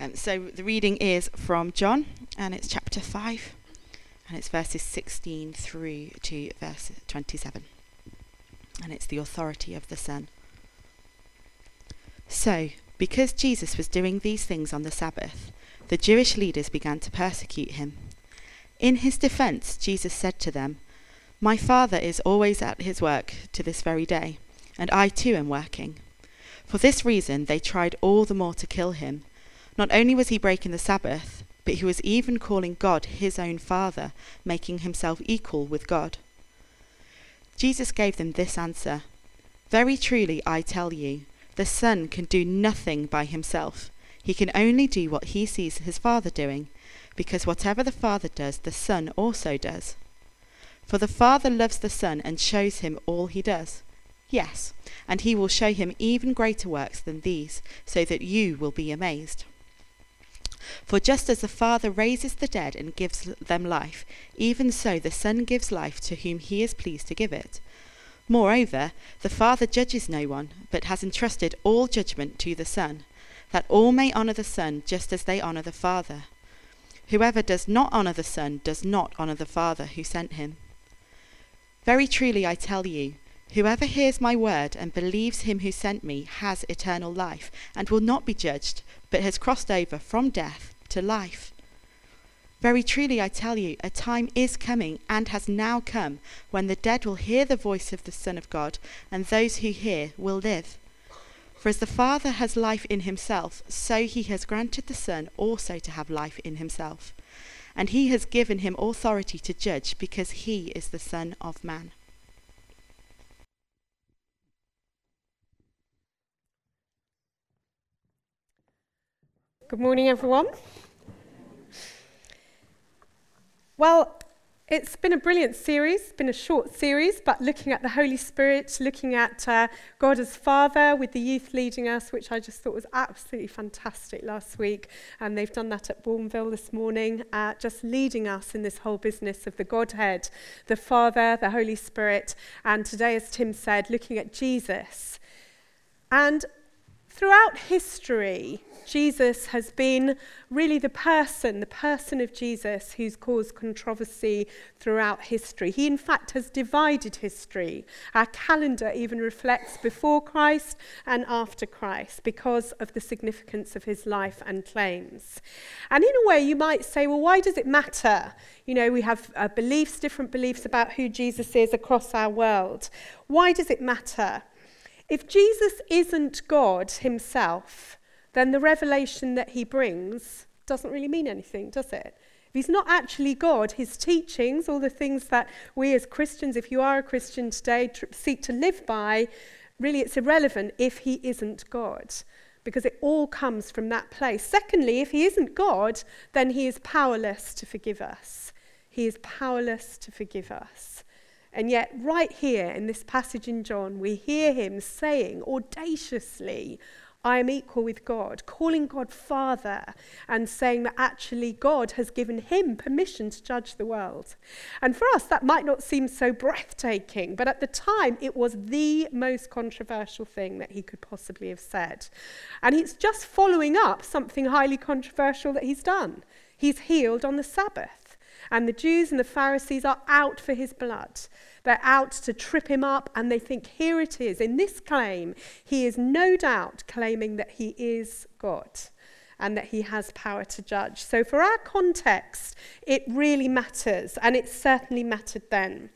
Um, so the reading is from John, and it's chapter 5, and it's verses 16 through to verse 27. And it's the authority of the Son. So, because Jesus was doing these things on the Sabbath, the Jewish leaders began to persecute him. In his defense, Jesus said to them, My Father is always at his work to this very day, and I too am working. For this reason, they tried all the more to kill him not only was he breaking the Sabbath, but he was even calling God his own Father, making himself equal with God. Jesus gave them this answer Very truly, I tell you, the Son can do nothing by himself. He can only do what he sees his Father doing, because whatever the Father does, the Son also does. For the Father loves the Son and shows him all he does. Yes, and he will show him even greater works than these, so that you will be amazed. For just as the Father raises the dead and gives them life, even so the Son gives life to whom he is pleased to give it. Moreover, the Father judges no one, but has entrusted all judgment to the Son, that all may honour the Son just as they honour the Father. Whoever does not honour the Son does not honour the Father who sent him. Very truly I tell you, Whoever hears my word and believes him who sent me has eternal life, and will not be judged, but has crossed over from death to life. Very truly I tell you, a time is coming, and has now come, when the dead will hear the voice of the Son of God, and those who hear will live. For as the Father has life in himself, so he has granted the Son also to have life in himself. And he has given him authority to judge, because he is the Son of Man. Good morning, everyone. Well, it's been a brilliant series, it's been a short series, but looking at the Holy Spirit, looking at uh, God as Father with the youth leading us, which I just thought was absolutely fantastic last week. And they've done that at Bournville this morning, uh, just leading us in this whole business of the Godhead, the Father, the Holy Spirit. And today, as Tim said, looking at Jesus. And throughout history, Jesus has been really the person, the person of Jesus who's caused controversy throughout history. He, in fact, has divided history. Our calendar even reflects before Christ and after Christ because of the significance of his life and claims. And in a way, you might say, well, why does it matter? You know, we have uh, beliefs, different beliefs about who Jesus is across our world. Why does it matter? If Jesus isn't God himself, then the revelation that he brings doesn't really mean anything, does it? If he's not actually God, his teachings, all the things that we as Christians, if you are a Christian today, tr- seek to live by, really it's irrelevant if he isn't God, because it all comes from that place. Secondly, if he isn't God, then he is powerless to forgive us. He is powerless to forgive us. And yet, right here in this passage in John, we hear him saying audaciously, I am equal with God, calling God Father and saying that actually God has given him permission to judge the world. And for us, that might not seem so breathtaking, but at the time, it was the most controversial thing that he could possibly have said. And he's just following up something highly controversial that he's done. He's healed on the Sabbath. And the Jews and the Pharisees are out for his blood. They're out to trip him up, and they think, here it is. In this claim, he is no doubt claiming that he is God and that he has power to judge. So, for our context, it really matters, and it certainly mattered then.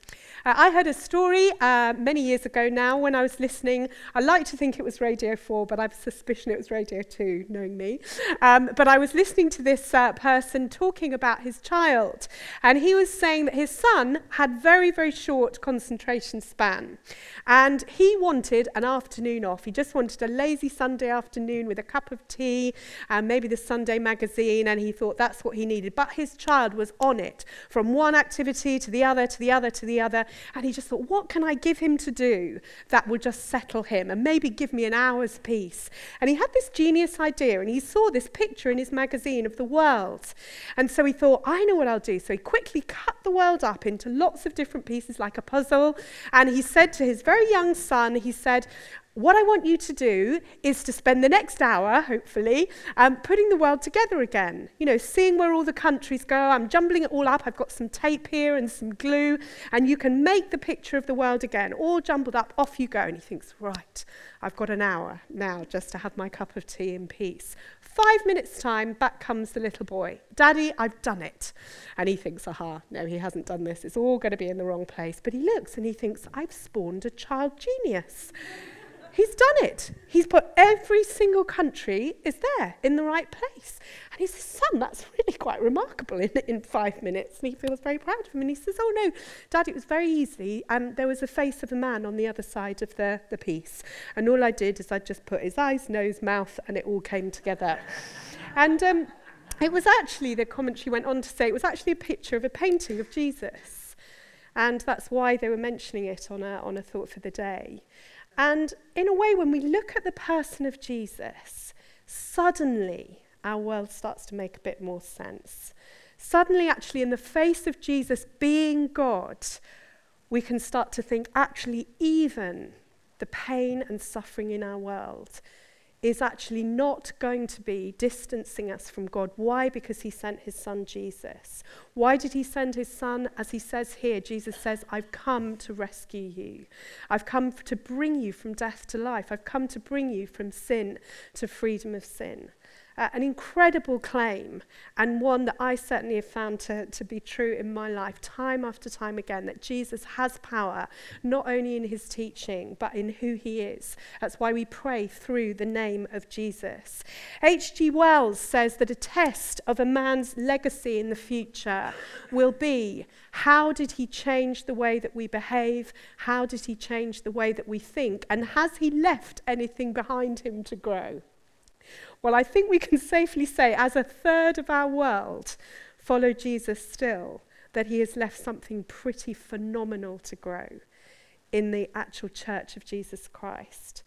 Uh, I heard a story uh, many years ago now when I was listening. I like to think it was Radio 4, but I have a suspicion it was Radio 2, knowing me. Um, but I was listening to this uh, person talking about his child, and he was saying that his son had very, very short concentration span. And he wanted an afternoon off. He just wanted a lazy Sunday afternoon with a cup of tea and maybe the Sunday magazine, and he thought that's what he needed. But his child was on it from one activity to the other, to the other, to the other. And he just thought, what can I give him to do that will just settle him and maybe give me an hour's peace? And he had this genius idea and he saw this picture in his magazine of the world. And so he thought, I know what I'll do. So he quickly cut the world up into lots of different pieces like a puzzle. And he said to his very young son, he said, what I want you to do is to spend the next hour, hopefully, um, putting the world together again. You know, seeing where all the countries go. I'm jumbling it all up. I've got some tape here and some glue, and you can make the picture of the world again, all jumbled up. Off you go. And he thinks, right, I've got an hour now just to have my cup of tea in peace. Five minutes' time, back comes the little boy. Daddy, I've done it. And he thinks, aha, no, he hasn't done this. It's all going to be in the wrong place. But he looks and he thinks, I've spawned a child genius. He's done it. He's put every single country is there in the right place. And he says, son, that's really quite remarkable in, in five minutes. And he feels very proud of him. And he says, oh, no, Dad, it was very easy. And there was a face of a man on the other side of the, the piece. And all I did is I just put his eyes, nose, mouth, and it all came together. and um, it was actually, the commentary went on to say, it was actually a picture of a painting of Jesus. And that's why they were mentioning it on a, on a thought for the day. And in a way, when we look at the person of Jesus, suddenly our world starts to make a bit more sense. Suddenly, actually, in the face of Jesus being God, we can start to think actually, even the pain and suffering in our world is actually not going to be distancing us from God. Why? Because he sent his son Jesus. Why did he send his son? As he says here, Jesus says, I've come to rescue you. I've come to bring you from death to life. I've come to bring you from sin to freedom of sin. Uh, an incredible claim, and one that I certainly have found to, to be true in my life, time after time again, that Jesus has power, not only in his teaching, but in who he is. That's why we pray through the name of Jesus. H.G. Wells says that a test of a man's legacy in the future will be how did he change the way that we behave? How did he change the way that we think? And has he left anything behind him to grow? Well, I think we can safely say, as a third of our world follow Jesus still, that he has left something pretty phenomenal to grow in the actual church of Jesus Christ.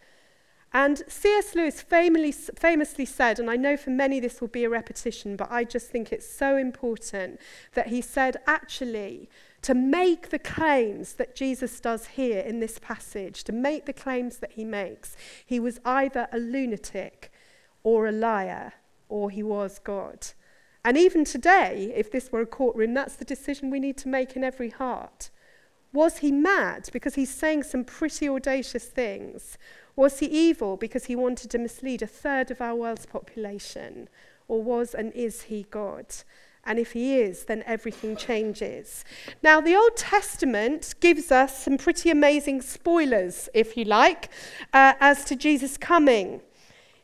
And C.S. Lewis famously, said, and I know for many this will be a repetition, but I just think it's so important that he said, actually, to make the claims that Jesus does here in this passage, to make the claims that he makes, he was either a lunatic or a liar, or he was God. And even today, if this were a courtroom, that's the decision we need to make in every heart. Was he mad because he's saying some pretty audacious things? Was he evil because he wanted to mislead a third of our world's population? Or was and is he God? And if he is, then everything changes. Now, the Old Testament gives us some pretty amazing spoilers, if you like, uh, as to Jesus' coming.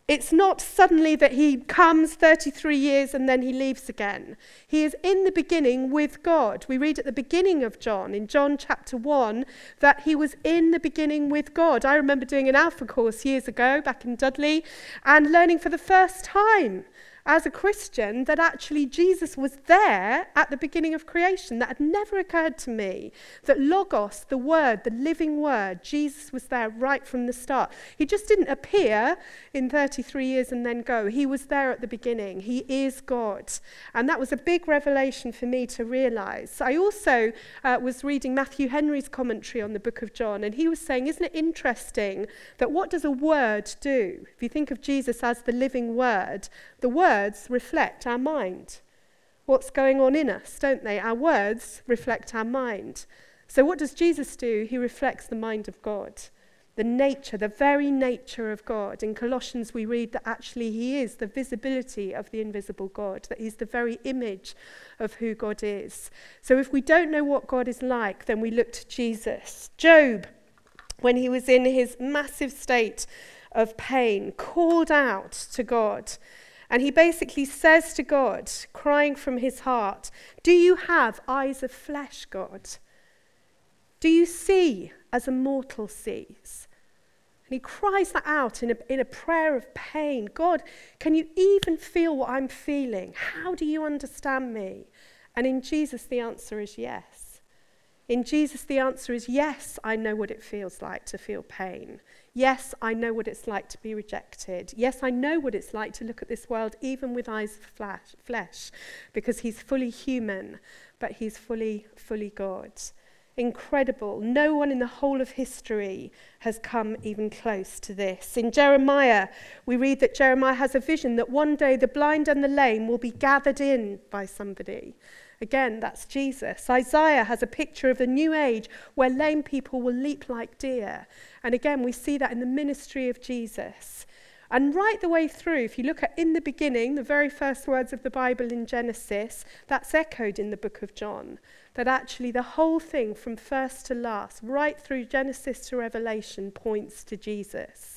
It's not suddenly that he comes 33 years and then he leaves again. He is in the beginning with God. We read at the beginning of John, in John chapter 1, that he was in the beginning with God. I remember doing an Alpha course years ago back in Dudley and learning for the first time as a Christian that actually Jesus was there at the beginning of creation. That had never occurred to me. That Logos, the Word, the living Word, Jesus was there right from the start. He just didn't appear in 33 years and then go. He was there at the beginning. He is God. And that was a big revelation for me to realize. I also uh, was reading Matthew Henry's commentary on the book of John, and he was saying, Isn't it interesting that what does a word do? If you think of Jesus as the living Word, the words reflect our mind. What's going on in us, don't they? Our words reflect our mind. So, what does Jesus do? He reflects the mind of God, the nature, the very nature of God. In Colossians, we read that actually He is the visibility of the invisible God, that He's the very image of who God is. So, if we don't know what God is like, then we look to Jesus. Job, when he was in his massive state of pain, called out to God and he basically says to God, crying from his heart, Do you have eyes of flesh, God? Do you see as a mortal sees? And he cries that out in a, in a prayer of pain God, can you even feel what I'm feeling? How do you understand me? And in Jesus, the answer is yes. In Jesus, the answer is yes, I know what it feels like to feel pain. Yes, I know what it's like to be rejected. Yes, I know what it's like to look at this world even with eyes of flesh, because he's fully human, but he's fully, fully God. Incredible. No one in the whole of history has come even close to this. In Jeremiah, we read that Jeremiah has a vision that one day the blind and the lame will be gathered in by somebody. Again, that's Jesus. Isaiah has a picture of a new age where lame people will leap like deer. And again, we see that in the ministry of Jesus. And right the way through, if you look at in the beginning, the very first words of the Bible in Genesis, that's echoed in the book of John. That actually the whole thing, from first to last, right through Genesis to Revelation, points to Jesus.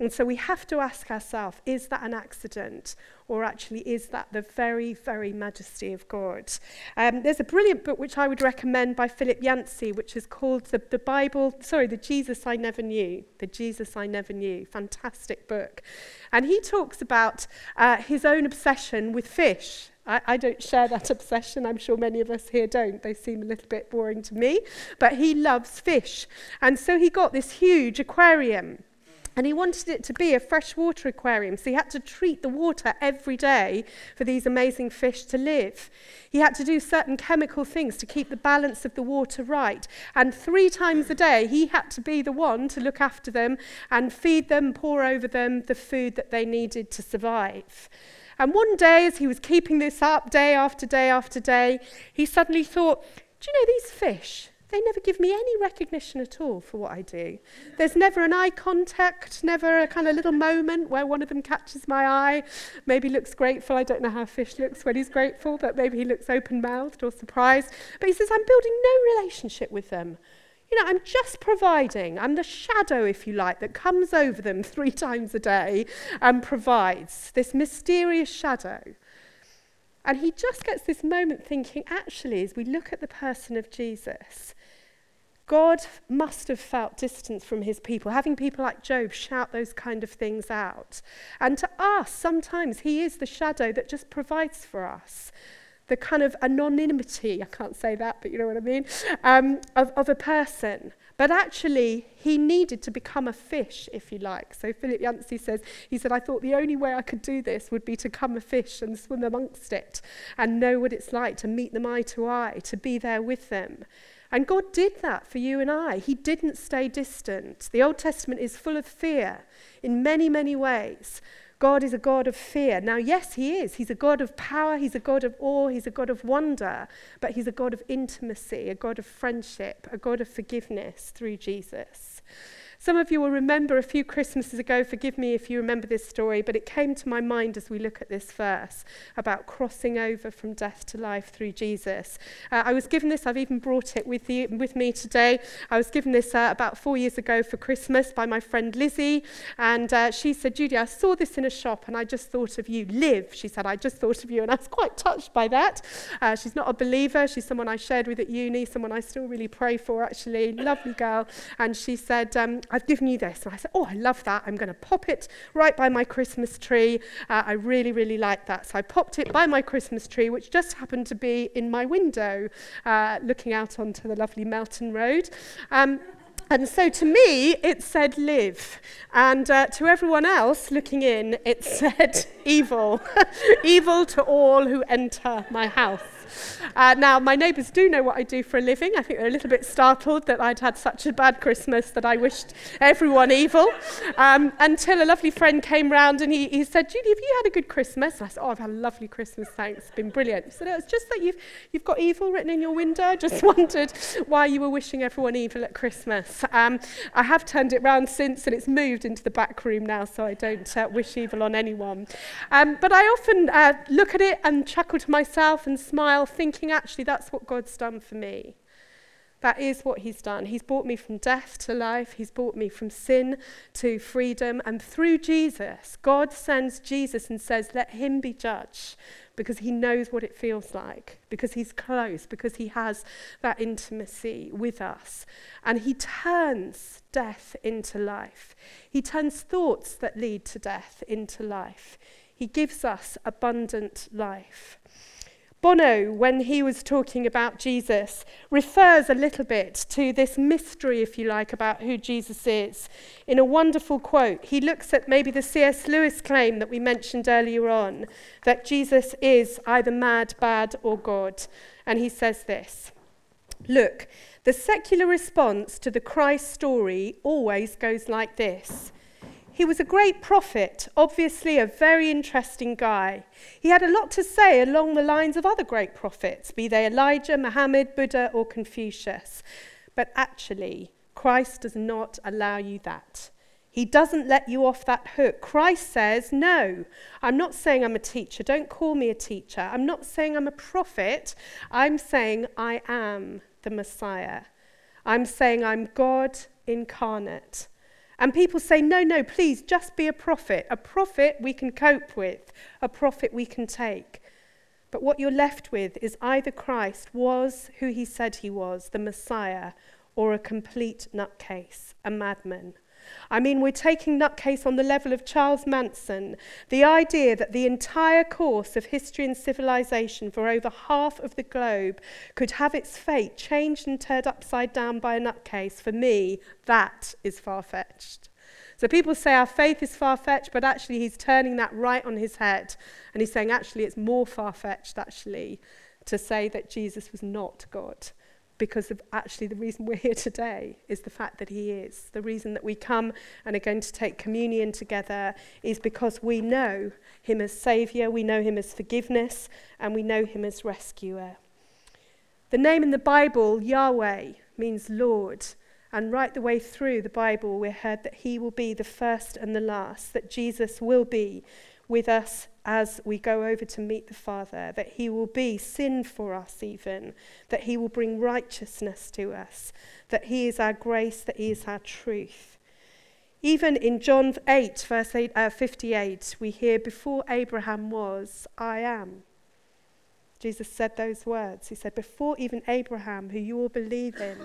And so we have to ask ourselves is that an accident? Or actually, is that the very, very majesty of God? Um, there's a brilliant book which I would recommend by Philip Yancey, which is called the, the Bible, sorry, The Jesus I Never Knew. The Jesus I Never Knew. Fantastic book. And he talks about uh, his own obsession with fish. I, I don't share that obsession. I'm sure many of us here don't. They seem a little bit boring to me. But he loves fish. And so he got this huge aquarium. And he wanted it to be a freshwater aquarium, so he had to treat the water every day for these amazing fish to live. He had to do certain chemical things to keep the balance of the water right. And three times a day, he had to be the one to look after them and feed them, pour over them the food that they needed to survive. And one day, as he was keeping this up day after day after day, he suddenly thought, Do you know these fish? They never give me any recognition at all for what I do. There's never an eye contact, never a kind of little moment where one of them catches my eye, maybe looks grateful. I don't know how fish looks when he's grateful, but maybe he looks open mouthed or surprised. But he says, I'm building no relationship with them. You know, I'm just providing. I'm the shadow, if you like, that comes over them three times a day and provides this mysterious shadow. And he just gets this moment thinking, actually, as we look at the person of Jesus, God must have felt distance from his people, having people like Job shout those kind of things out. And to us, sometimes he is the shadow that just provides for us. The kind of anonymity, I can't say that, but you know what I mean, um, of, of a person. But actually, he needed to become a fish, if you like. So Philip Yancey says, he said, I thought the only way I could do this would be to come a fish and swim amongst it and know what it's like to meet them eye to eye, to be there with them. And God did that for you and I. He didn't stay distant. The Old Testament is full of fear in many, many ways. God is a God of fear. Now, yes, He is. He's a God of power, He's a God of awe, He's a God of wonder, but He's a God of intimacy, a God of friendship, a God of forgiveness through Jesus. Some of you will remember a few Christmases ago, forgive me if you remember this story, but it came to my mind as we look at this verse about crossing over from death to life through Jesus. Uh, I was given this, I've even brought it with, you, with me today. I was given this uh, about four years ago for Christmas by my friend Lizzie, and uh, she said, Judy, I saw this in a shop and I just thought of you. Liv, she said, I just thought of you, and I was quite touched by that. Uh, she's not a believer, she's someone I shared with at uni, someone I still really pray for, actually. Lovely girl. And she said, um, I've given you this. And I said, Oh, I love that. I'm going to pop it right by my Christmas tree. Uh, I really, really like that. So I popped it by my Christmas tree, which just happened to be in my window, uh, looking out onto the lovely Melton Road. Um, and so to me, it said live. And uh, to everyone else looking in, it said evil. evil to all who enter my house. Uh, now, my neighbours do know what I do for a living. I think they're a little bit startled that I'd had such a bad Christmas that I wished everyone evil. Um, until a lovely friend came round and he, he said, Judy, have you had a good Christmas? And I said, Oh, I've had a lovely Christmas, thanks. It's been brilliant. He said, It's just that you've, you've got evil written in your window. Just wondered why you were wishing everyone evil at Christmas. Um, I have turned it round since and it's moved into the back room now, so I don't uh, wish evil on anyone. Um, but I often uh, look at it and chuckle to myself and smile thinking, actually, that's what God's done for me. That is what He's done. He's brought me from death to life, He's brought me from sin to freedom. And through Jesus, God sends Jesus and says, Let Him be judge because He knows what it feels like, because He's close, because He has that intimacy with us. And He turns death into life, He turns thoughts that lead to death into life. He gives us abundant life. Bono, when he was talking about Jesus, refers a little bit to this mystery, if you like, about who Jesus is. In a wonderful quote, he looks at maybe the C.S. Lewis claim that we mentioned earlier on that Jesus is either mad, bad, or God. And he says this Look, the secular response to the Christ story always goes like this. He was a great prophet, obviously a very interesting guy. He had a lot to say along the lines of other great prophets, be they Elijah, Muhammad, Buddha, or Confucius. But actually, Christ does not allow you that. He doesn't let you off that hook. Christ says, No, I'm not saying I'm a teacher. Don't call me a teacher. I'm not saying I'm a prophet. I'm saying I am the Messiah. I'm saying I'm God incarnate. And people say, No, no, please just be a prophet. A prophet we can cope with, a prophet we can take. But what you're left with is either Christ was who he said he was, the Messiah, or a complete nutcase, a madman. I mean, we're taking nutcase on the level of Charles Manson. The idea that the entire course of history and civilization for over half of the globe could have its fate changed and turned upside down by a nutcase, for me, that is far fetched. So people say our faith is far fetched, but actually he's turning that right on his head. And he's saying actually it's more far fetched, actually, to say that Jesus was not God because of actually the reason we're here today is the fact that He is. The reason that we come and are going to take communion together is because we know Him as Saviour, we know Him as forgiveness, and we know Him as rescuer. The name in the Bible, Yahweh, means Lord. And right the way through the Bible, we're heard that He will be the first and the last, that Jesus will be with us as we go over to meet the Father, that He will be sin for us, even, that He will bring righteousness to us, that He is our grace, that He is our truth. Even in John 8, verse 8, uh, 58, we hear, Before Abraham was, I am. Jesus said those words. He said, Before even Abraham, who you all believe in,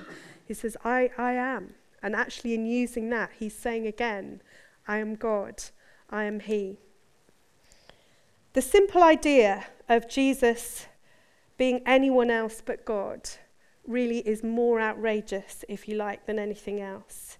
He says, I, I am. And actually, in using that, He's saying again, I am God, I am He. The simple idea of Jesus being anyone else but God really is more outrageous, if you like, than anything else.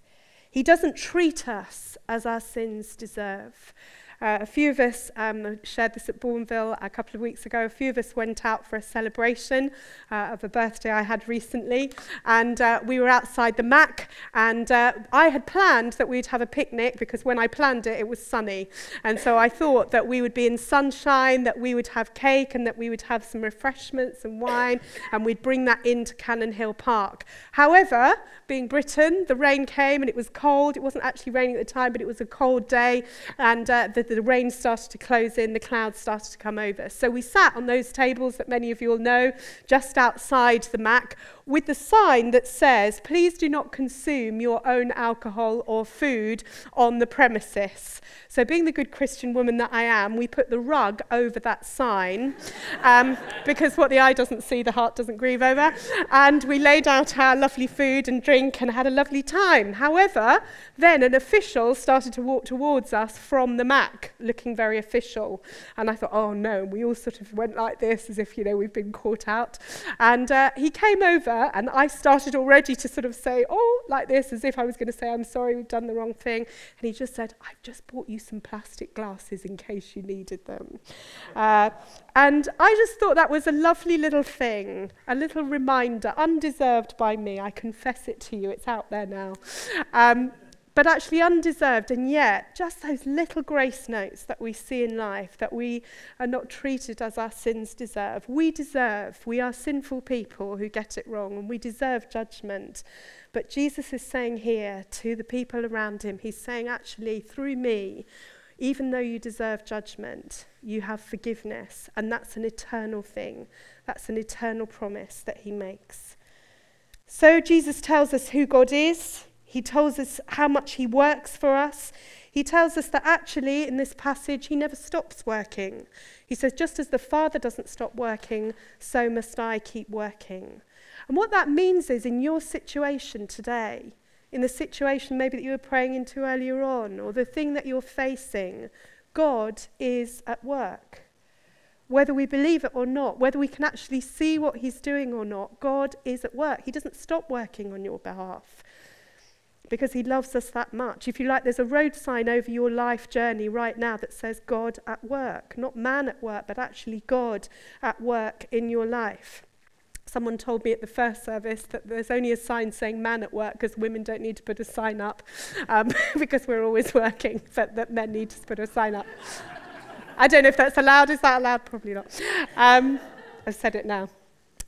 He doesn't treat us as our sins deserve. Uh, a few of us um, shared this at Bournville a couple of weeks ago. A few of us went out for a celebration uh, of a birthday I had recently, and uh, we were outside the Mac. And uh, I had planned that we'd have a picnic because when I planned it, it was sunny. And so I thought that we would be in sunshine, that we would have cake, and that we would have some refreshments and wine, and we'd bring that into Cannon Hill Park. However, being Britain, the rain came and it was cold. It wasn't actually raining at the time, but it was a cold day, and uh, the the rain started to close in, the clouds started to come over. So we sat on those tables that many of you will know, just outside the Mac, with the sign that says, Please do not consume your own alcohol or food on the premises. So, being the good Christian woman that I am, we put the rug over that sign um, because what the eye doesn't see, the heart doesn't grieve over. And we laid out our lovely food and drink and had a lovely time. However, then an official started to walk towards us from the Mac, looking very official. And I thought, oh no, we all sort of went like this as if, you know, we've been caught out. And uh, he came over and I started already to sort of say, oh, like this, as if I was going to say, I'm sorry, we've done the wrong thing. And he just said, I've just bought you some plastic glasses in case you needed them. Uh, and I just thought that was a lovely little thing, a little reminder, undeserved by me. I confess it to you, it's out there now. Um, but actually undeserved. And yet, just those little grace notes that we see in life that we are not treated as our sins deserve. We deserve, we are sinful people who get it wrong, and we deserve judgment. But Jesus is saying here to the people around him, He's saying, actually, through me, even though you deserve judgment, you have forgiveness. And that's an eternal thing. That's an eternal promise that He makes. So Jesus tells us who God is. He tells us how much He works for us. He tells us that actually, in this passage, He never stops working. He says, just as the Father doesn't stop working, so must I keep working. And what that means is, in your situation today, in the situation maybe that you were praying into earlier on, or the thing that you're facing, God is at work. Whether we believe it or not, whether we can actually see what He's doing or not, God is at work. He doesn't stop working on your behalf because he loves us that much. If you like, there's a road sign over your life journey right now that says God at work, not man at work, but actually God at work in your life. Someone told me at the first service that there's only a sign saying man at work because women don't need to put a sign up um, because we're always working, but that men need to put a sign up. I don't know if that's allowed. Is that allowed? Probably not. Um, I've said it now.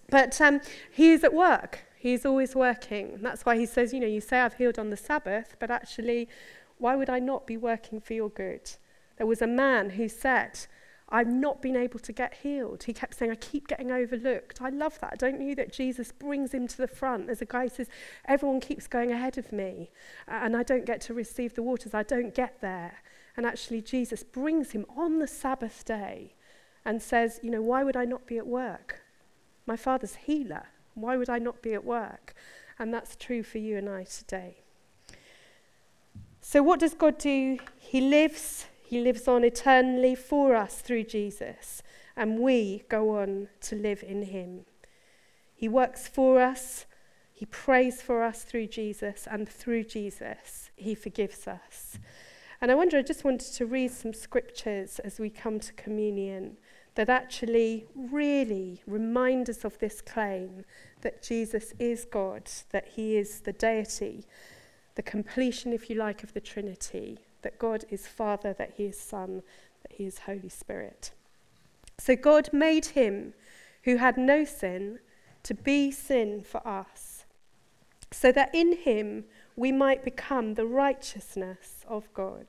But um, is at work. He's always working. That's why he says, you know, you say I've healed on the Sabbath, but actually, why would I not be working for your good? There was a man who said, I've not been able to get healed. He kept saying, I keep getting overlooked. I love that. Don't you that Jesus brings him to the front? There's a guy who says, Everyone keeps going ahead of me, and I don't get to receive the waters. I don't get there. And actually, Jesus brings him on the Sabbath day and says, You know, why would I not be at work? My father's healer. Why would I not be at work? And that's true for you and I today. So, what does God do? He lives, He lives on eternally for us through Jesus, and we go on to live in Him. He works for us, He prays for us through Jesus, and through Jesus, He forgives us. And I wonder, I just wanted to read some scriptures as we come to communion that actually really remind us of this claim that Jesus is God, that he is the deity, the completion, if you like, of the Trinity, that God is Father, that he is Son, that he is Holy Spirit. So God made him who had no sin to be sin for us, so that in him we might become the righteousness of God.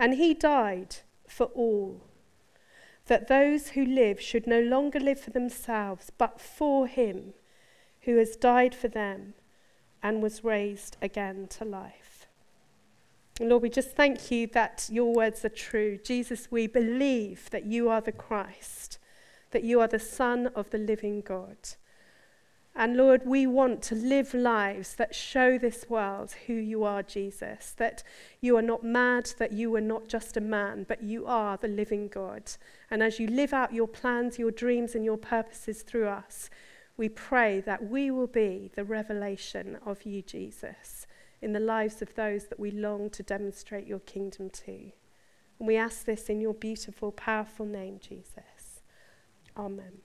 And he died for all that those who live should no longer live for themselves, but for him who has died for them and was raised again to life. Lord, we just thank you that your words are true. Jesus, we believe that you are the Christ, that you are the Son of the living God. And Lord, we want to live lives that show this world who you are, Jesus. That you are not mad, that you are not just a man, but you are the living God. And as you live out your plans, your dreams, and your purposes through us, we pray that we will be the revelation of you, Jesus, in the lives of those that we long to demonstrate your kingdom to. And we ask this in your beautiful, powerful name, Jesus. Amen.